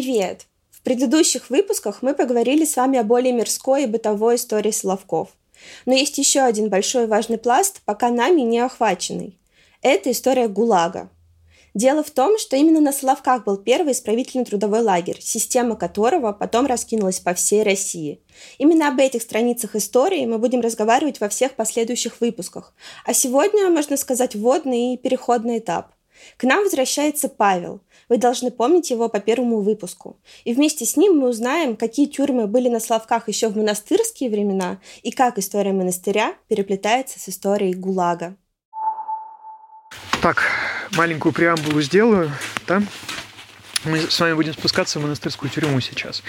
Привет! В предыдущих выпусках мы поговорили с вами о более мирской и бытовой истории Соловков. Но есть еще один большой важный пласт, пока нами не охваченный. Это история ГУЛАГа. Дело в том, что именно на Соловках был первый исправительный трудовой лагерь, система которого потом раскинулась по всей России. Именно об этих страницах истории мы будем разговаривать во всех последующих выпусках. А сегодня, можно сказать, вводный и переходный этап. К нам возвращается Павел, вы должны помнить его по первому выпуску. И вместе с ним мы узнаем, какие тюрьмы были на Славках еще в монастырские времена и как история монастыря переплетается с историей ГУЛАГа. Так, маленькую преамбулу сделаю. Да? Мы с вами будем спускаться в монастырскую тюрьму сейчас.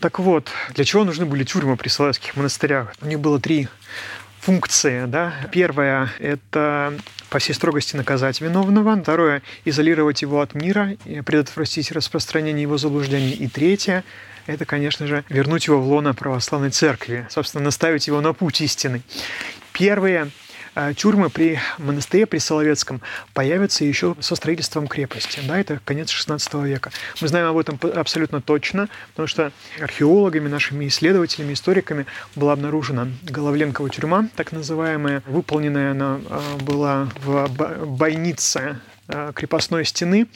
Так вот, для чего нужны были тюрьмы при славянских монастырях? У них было три функции. Да? Первая – это по всей строгости наказать виновного. Второе – изолировать его от мира предотвратить распространение его заблуждений. И третье – это, конечно же, вернуть его в лоно православной церкви, собственно, наставить его на путь истины. Первые тюрьмы при монастыре, при Соловецком, появятся еще со строительством крепости. Да, это конец XVI века. Мы знаем об этом абсолютно точно, потому что археологами, нашими исследователями, историками была обнаружена Головленкова тюрьма, так называемая. Выполненная она э, была в бойнице Э, крепостной стены.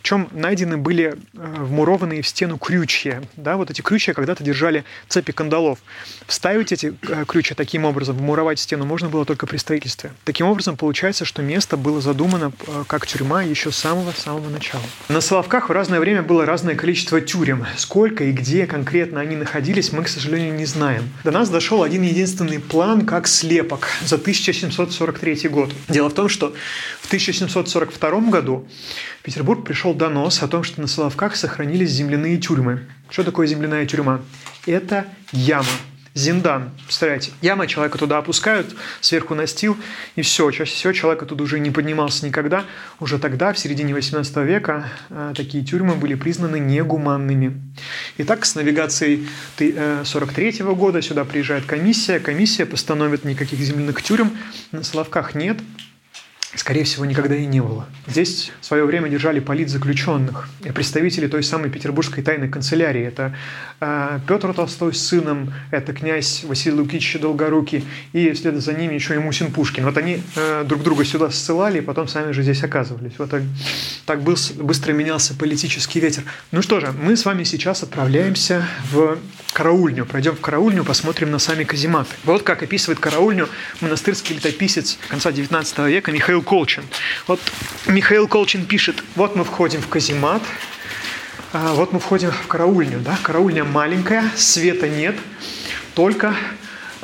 Причем найдены были э, вмурованные в стену крючья. Да, вот эти крючья когда-то держали цепи кандалов. Вставить эти э, крючья таким образом, вмуровать стену можно было только при строительстве. Таким образом, получается, что место было задумано как тюрьма еще с самого-самого начала. На Соловках в разное время было разное количество тюрем. Сколько и где конкретно они находились, мы, к сожалению, не знаем. До нас дошел один единственный план как слепок за 1743 год. Дело в том, что в 1742 1942 году в Петербург пришел донос о том, что на Соловках сохранились земляные тюрьмы. Что такое земляная тюрьма? Это яма. Зиндан. Представляете, яма, человека туда опускают, сверху настил, и все. Чаще всего человек оттуда уже не поднимался никогда. Уже тогда, в середине 18 века, э, такие тюрьмы были признаны негуманными. Итак, с навигацией 43 -го года сюда приезжает комиссия. Комиссия постановит никаких земляных тюрем. На Соловках нет скорее всего, никогда и не было. Здесь в свое время держали политзаключенных, представители той самой петербургской тайной канцелярии. Это э, Петр Толстой с сыном, это князь Василий Лукич Долгорукий, и вслед за ними еще и Мусин Пушкин. Вот они э, друг друга сюда ссылали, и потом сами же здесь оказывались. Вот так, так был, быстро менялся политический ветер. Ну что же, мы с вами сейчас отправляемся в караульню. Пройдем в караульню, посмотрим на сами казематы. Вот как описывает караульню монастырский летописец конца XIX века Михаил Колчин. Вот Михаил Колчин пишет, вот мы входим в каземат, а, вот мы входим в караульню. Да? Караульня маленькая, света нет, только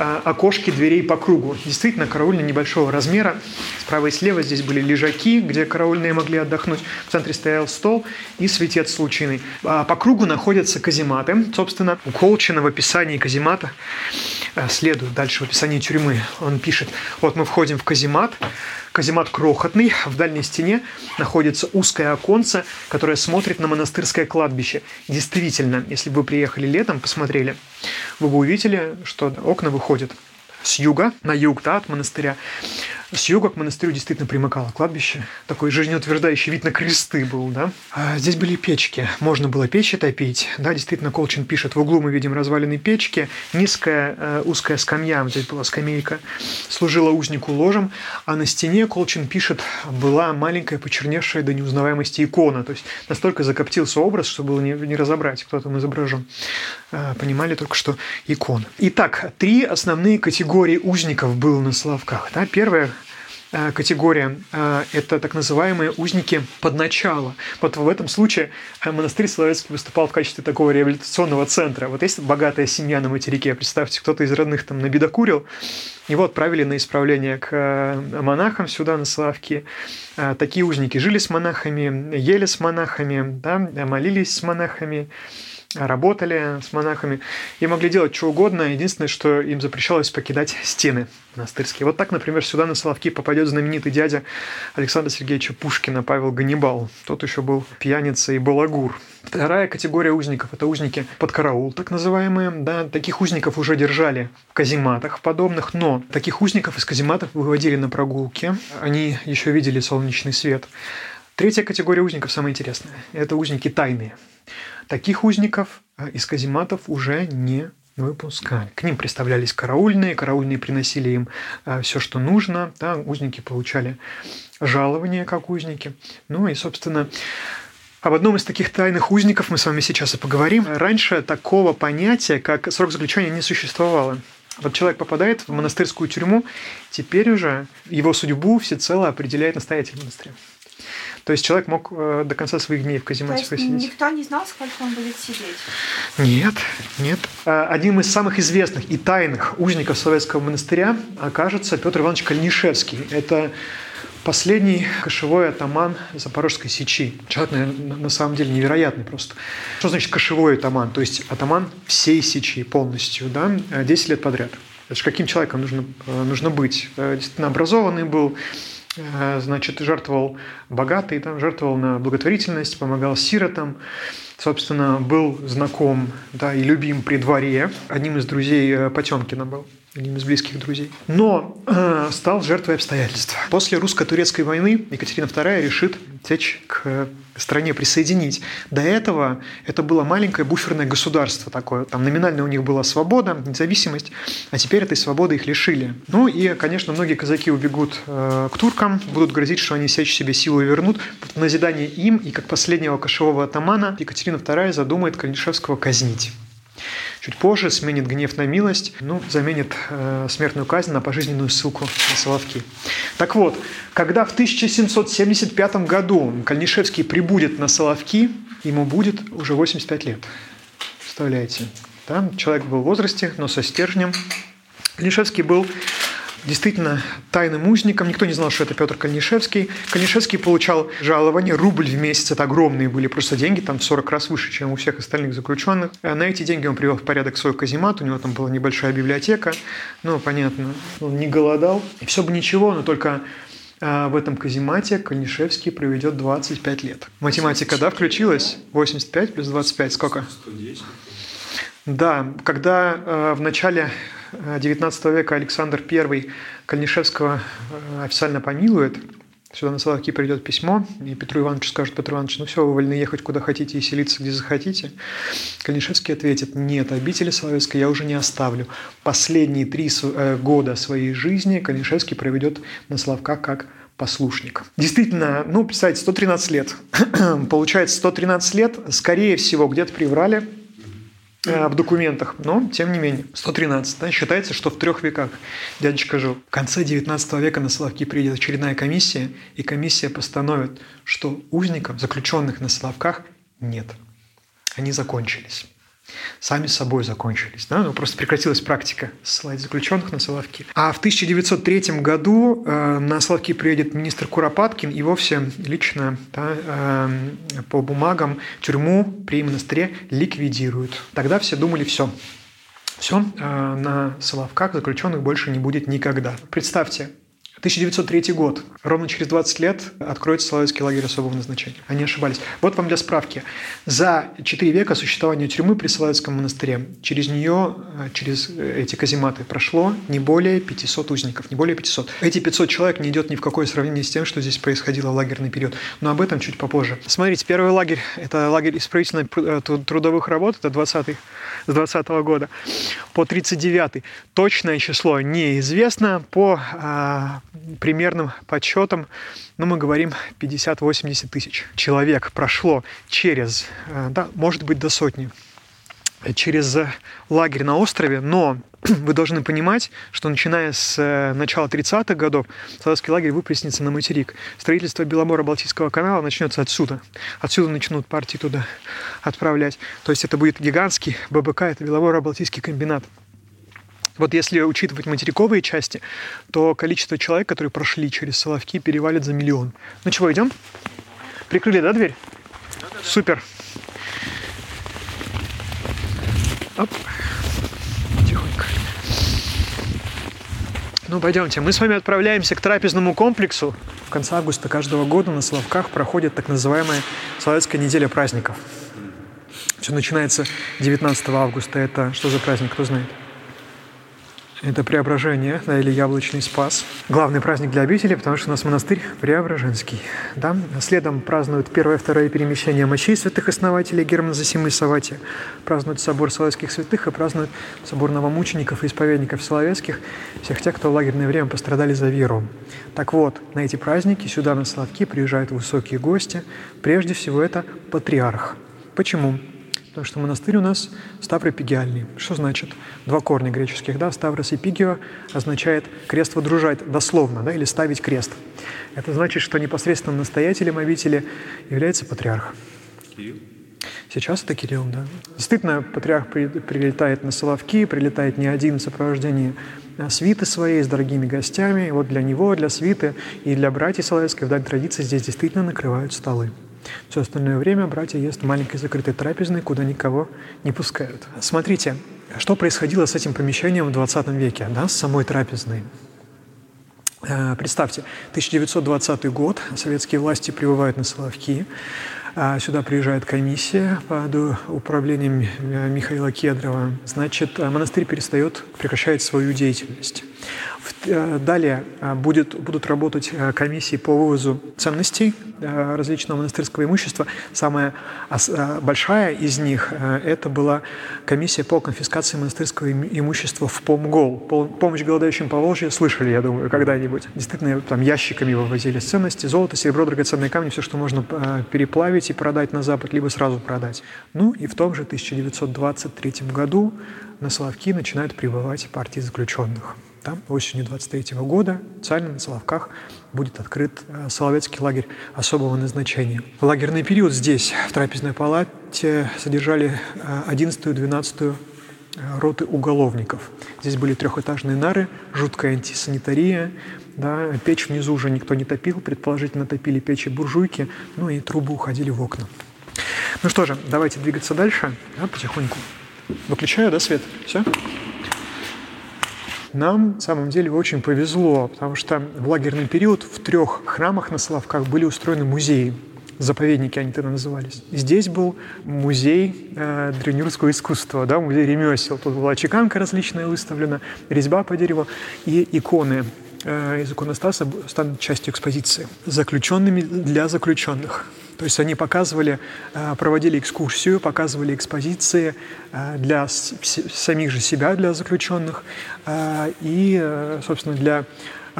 окошки дверей по кругу. Действительно, караульня небольшого размера. Справа и слева здесь были лежаки, где караульные могли отдохнуть. В центре стоял стол и светец с лучиной. А, по кругу находятся казематы. Собственно, у Колчина в описании каземата Э, следует дальше в описании тюрьмы. Он пишет, вот мы входим в каземат, каземат крохотный, в дальней стене находится узкое оконце, которое смотрит на монастырское кладбище. Действительно, если бы вы приехали летом, посмотрели, вы бы увидели, что окна выходят с юга, на юг да, от монастыря. С юга к монастырю действительно примыкало кладбище. Такой жизнеутверждающий вид на кресты был, да. А здесь были печки. Можно было печи топить. Да, действительно, Колчин пишет, в углу мы видим развалины печки. Низкая э, узкая скамья, здесь была скамейка, служила узнику ложем. А на стене, Колчин пишет, была маленькая почерневшая до неузнаваемости икона. То есть настолько закоптился образ, что было не, не разобрать, кто там изображен. Э, понимали только, что икона. Итак, три основные категории узников было на Славках. Да? Первая Э, категория э, – это так называемые узники под начало. Вот в этом случае э, монастырь Соловецкий выступал в качестве такого реабилитационного центра. Вот есть богатая семья на материке, представьте, кто-то из родных там набедокурил, его отправили на исправление к монахам сюда, на Славки. Такие узники жили с монахами, ели с монахами, да, молились с монахами, работали с монахами и могли делать что угодно. Единственное, что им запрещалось покидать стены монастырские. Вот так, например, сюда на Соловки попадет знаменитый дядя Александра Сергеевича Пушкина Павел Ганнибал. Тот еще был пьяница и балагур. Вторая категория узников – это узники под караул, так называемые. Да, таких узников уже держали в казематах подобных, но таких узников из казематов выводили на прогулки. Они еще видели солнечный свет. Третья категория узников самая интересная. Это узники тайные. Таких узников из казематов уже не выпускали. К ним представлялись караульные, караульные приносили им все, что нужно, да, узники получали жалования как узники. Ну и, собственно, об одном из таких тайных узников мы с вами сейчас и поговорим. Раньше такого понятия, как срок заключения, не существовало. Вот человек попадает в монастырскую тюрьму, теперь уже его судьбу всецело определяет настоятель монастыря. То есть человек мог э, до конца своих дней в каземате То есть никто не знал, сколько он будет сидеть? Нет, нет. Э, одним из самых известных и тайных узников советского монастыря окажется Петр Иванович Кальнишевский. Это Последний кошевой атаман Запорожской сечи. Человек, наверное, на самом деле невероятный просто. Что значит кошевой атаман? То есть атаман всей сечи полностью, да, 10 лет подряд. Это же каким человеком нужно, э, нужно быть? Действительно образованный был, значит, жертвовал богатый, там, жертвовал на благотворительность, помогал сиротам, собственно, был знаком да, и любим при дворе. Одним из друзей Потемкина был одним из близких друзей. Но э, стал жертвой обстоятельств. После русско-турецкой войны Екатерина II решит течь к стране присоединить. До этого это было маленькое буферное государство такое. Там номинально у них была свобода, независимость, а теперь этой свободы их лишили. Ну и, конечно, многие казаки убегут э, к туркам, будут грозить, что они сечь себе силу вернут. В назидание им и как последнего кошевого атамана Екатерина II задумает Калинишевского казнить. Чуть позже сменит гнев на милость, ну, заменит э, смертную казнь на пожизненную ссылку на Соловки. Так вот, когда в 1775 году Кальнишевский прибудет на Соловки, ему будет уже 85 лет. Представляете? Да? Человек был в возрасте, но со стержнем. Кальнишевский был действительно тайным узником. Никто не знал, что это Петр Кальнишевский. Кальнишевский получал жалование, рубль в месяц. Это огромные были просто деньги, там в 40 раз выше, чем у всех остальных заключенных. А на эти деньги он привел в порядок свой каземат. У него там была небольшая библиотека. Ну, понятно, он не голодал. И все бы ничего, но только а, в этом каземате Кальнишевский проведет 25 лет. Математика, да, включилась? 85 плюс 25, сколько? 110. Да, когда э, в начале XIX века Александр I Кальнишевского э, официально помилует, сюда на Соловки придет письмо, и Петру Ивановичу скажет, Петр Иванович, ну все, вы вольны ехать куда хотите и селиться где захотите. Кальнишевский ответит, нет, обители Соловецкой я уже не оставлю. Последние три э, года своей жизни Кальнишевский проведет на Соловках как послушник. Действительно, ну, представьте, 113 лет. Получается, 113 лет, скорее всего, где-то приврали, в документах, но тем не менее. 113. Да, считается, что в трех веках дядечка жил. В конце 19 века на Соловки приедет очередная комиссия, и комиссия постановит, что узников, заключенных на Соловках, нет. Они закончились сами собой закончились. Да? Ну, просто прекратилась практика ссылать заключенных на Соловки. А в 1903 году э, на Соловки приедет министр Куропаткин и вовсе лично да, э, по бумагам тюрьму при монастыре ликвидируют. Тогда все думали, все, все, э, на Соловках заключенных больше не будет никогда. Представьте, 1903 год. Ровно через 20 лет откроется Соловецкий лагерь особого назначения. Они ошибались. Вот вам для справки. За 4 века существования тюрьмы при Соловецком монастыре через нее, э, через эти казематы прошло не более 500 узников. Не более 500. Эти 500 человек не идет ни в какое сравнение с тем, что здесь происходило в лагерный период. Но об этом чуть попозже. Смотрите, первый лагерь – это лагерь исправительных э, работ. Это 20 с 20 года по 39 точное число неизвестно по а, примерным подсчетам, ну, мы говорим 50-80 тысяч человек прошло через, э, да, может быть, до сотни, через лагерь на острове, но вы должны понимать, что начиная с э, начала 30-х годов советский лагерь выплеснется на материк. Строительство Беломора-Балтийского канала начнется отсюда. Отсюда начнут партии туда отправлять. То есть это будет гигантский ББК, это Беломора-Балтийский комбинат. Вот если учитывать материковые части, то количество человек, которые прошли через Соловки, перевалит за миллион. Ну чего, идем? Прикрыли, да, дверь? Да-да-да. Супер. Оп. Тихонько. Ну, пойдемте. Мы с вами отправляемся к трапезному комплексу. В конце августа каждого года на Соловках проходит так называемая Соловецкая неделя праздников. Все начинается 19 августа. Это что за праздник, кто знает? Это Преображение, да, или Яблочный Спас. Главный праздник для обители, потому что у нас монастырь Преображенский. Да? Следом празднуют первое и второе перемещение мощей святых основателей Германа Зосимы и Саватия. Празднуют собор Соловецких святых и празднуют собор новомучеников и исповедников Соловецких, всех тех, кто в лагерное время пострадали за веру. Так вот, на эти праздники сюда на Соловки приезжают высокие гости. Прежде всего, это патриарх. Почему? Потому что монастырь у нас ставропигиальный. Что значит? Два корня греческих, да? Ставрос эпигио означает крест водружать, дословно, да, или ставить крест. Это значит, что непосредственным настоятелем обители является патриарх. Кирилл? Сейчас это Кирилл, да. Действительно, патриарх при, прилетает на Соловки, прилетает не один в сопровождении а, свиты своей с дорогими гостями. И вот для него, для свиты и для братьев Соловецкой в дань традиции здесь действительно накрывают столы. Все остальное время братья ест в маленькой закрытой трапезной, куда никого не пускают. Смотрите, что происходило с этим помещением в 20 веке, да, с самой трапезной. Э, представьте, 1920 год, советские власти прибывают на Соловки, а сюда приезжает комиссия под управлением Михаила Кедрова. Значит, монастырь перестает, прекращает свою деятельность. Э, далее э, будет, будут работать э, комиссии по вывозу ценностей различного монастырского имущества. Самая большая из них – это была комиссия по конфискации монастырского имущества в Помгол. Помощь голодающим по Волжье слышали, я думаю, когда-нибудь. Действительно, там ящиками вывозили ценности, золото, серебро, драгоценные камни, все, что можно переплавить и продать на Запад, либо сразу продать. Ну и в том же 1923 году на Соловки начинают прибывать партии заключенных. Там осенью 23 года специально на Соловках будет открыт э, Соловецкий лагерь особого назначения. Лагерный период здесь, в трапезной палате, содержали 11-ю, э, 12-ю э, роты уголовников. Здесь были трехэтажные нары, жуткая антисанитария, да, печь внизу уже никто не топил, предположительно топили печи буржуйки, ну и трубы уходили в окна. Ну что же, давайте двигаться дальше, да, потихоньку. Выключаю, да, свет? Все? Нам, на самом деле, очень повезло, потому что в лагерный период в трех храмах на Соловках были устроены музеи. Заповедники они тогда назывались. Здесь был музей э, древнерусского искусства, да, музей ремесел. Тут была чеканка различная выставлена, резьба по дереву и иконы э, из иконостаса станут частью экспозиции. Заключенными для заключенных. То есть они показывали, э, проводили экскурсию, показывали экспозиции э, для самих же себя, для заключенных, э, и, собственно, для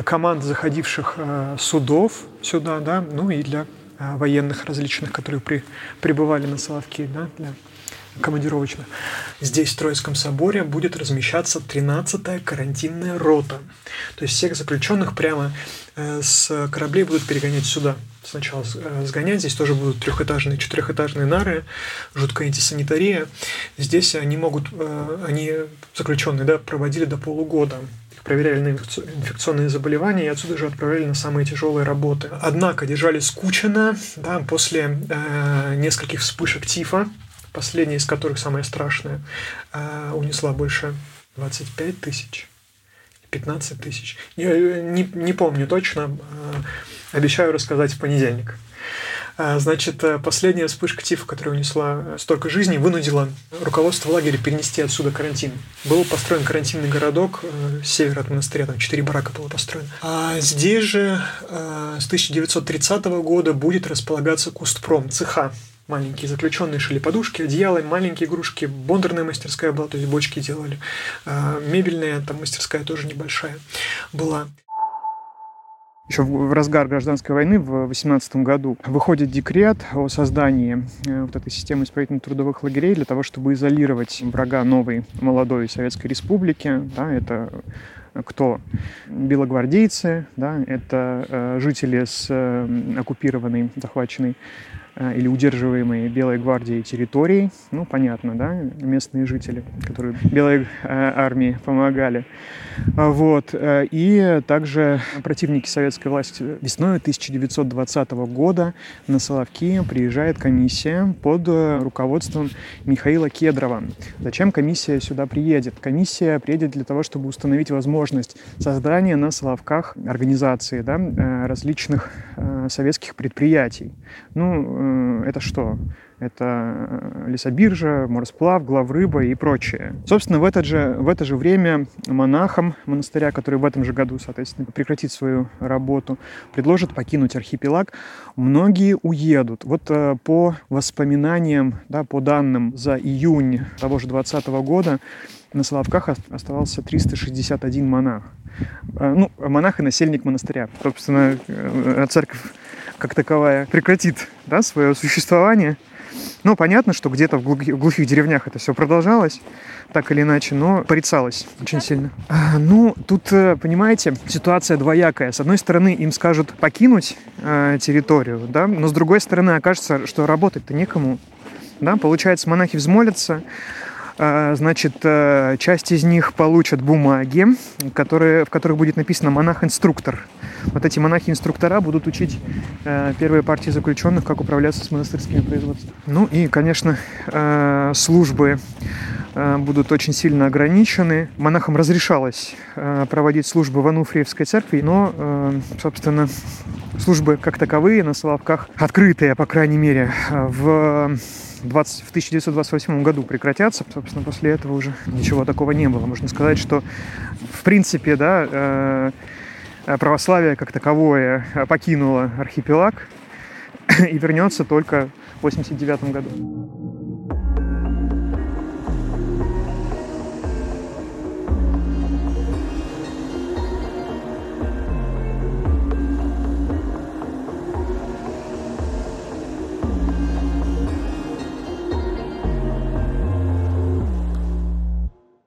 команд заходивших судов сюда, да, ну и для военных различных, которые при, прибывали на Соловки, да, для командировочных. Здесь, в Троицком соборе, будет размещаться 13-я карантинная рота. То есть всех заключенных прямо с кораблей будут перегонять сюда – сначала э, сгонять. Здесь тоже будут трехэтажные, четырехэтажные нары, жуткая антисанитария. Здесь они могут, э, они заключенные, да, проводили до полугода проверяли на инфекционные заболевания и отсюда же отправляли на самые тяжелые работы. Однако держали скучно, да, после э, нескольких вспышек тифа, последняя из которых самая страшная, э, унесла больше 25 тысяч, 15 тысяч. Я не, не помню точно, э, Обещаю рассказать в понедельник. Значит, э, последняя вспышка ТИФа, которая унесла столько жизней, вынудила руководство лагеря перенести отсюда карантин. Был построен карантинный городок э, с севера от монастыря, там четыре барака было построено. А здесь же э, с 1930 года будет располагаться Кустпром, цеха. Маленькие заключенные шили подушки, одеяла, маленькие игрушки, бондарная мастерская была, то есть бочки делали. А, мебельная там мастерская тоже небольшая была еще в разгар гражданской войны в 18 году выходит декрет о создании э, вот этой системы исправительных трудовых лагерей для того, чтобы изолировать врага новой молодой Советской Республики. Да, это кто? Белогвардейцы, да, это э, жители с э, оккупированной, захваченной Э, или удерживаемые Белой гвардией территории. Ну, понятно, да, местные жители, которые Белой э, армии помогали. А, вот. Э, и также противники советской власти. Весной 1920 года на Соловки приезжает комиссия под руководством Михаила Кедрова. Зачем комиссия сюда приедет? Комиссия приедет для того, чтобы установить возможность создания на Соловках организации да, различных советских предприятий. Ну, э, это что? Это э, лесобиржа, морсплав, главрыба и прочее. Собственно, в, этот же, в это же время монахам монастыря, который в этом же году, соответственно, прекратит свою работу, предложат покинуть архипелаг. Многие уедут. Вот э, по воспоминаниям, да, по данным за июнь того же 2020 года, на Соловках оставался 361 монах. Ну, монах и насельник монастыря. Собственно, церковь как таковая прекратит да, свое существование. Ну, понятно, что где-то в глухих, деревнях это все продолжалось, так или иначе, но порицалось очень сильно. А, ну, тут, э, понимаете, ситуация двоякая. С одной стороны, им скажут покинуть э, территорию, да, но с другой стороны, окажется, что работать-то некому. Да, получается, монахи взмолятся, значит, э, часть из них получат бумаги, которые, в которых будет написано «монах-инструктор». Вот эти монахи-инструктора будут учить э, первые партии заключенных, как управляться с монастырскими производствами. Ну и, конечно, э, службы будут очень сильно ограничены. Монахам разрешалось проводить службы в Ануфриевской церкви, но, собственно, службы как таковые на Соловках, открытые, по крайней мере, в 20, в 1928 году прекратятся. Собственно, после этого уже ничего такого не было. Можно сказать, что в принципе, да, э, православие как таковое покинуло архипелаг и вернется только в 1989 году.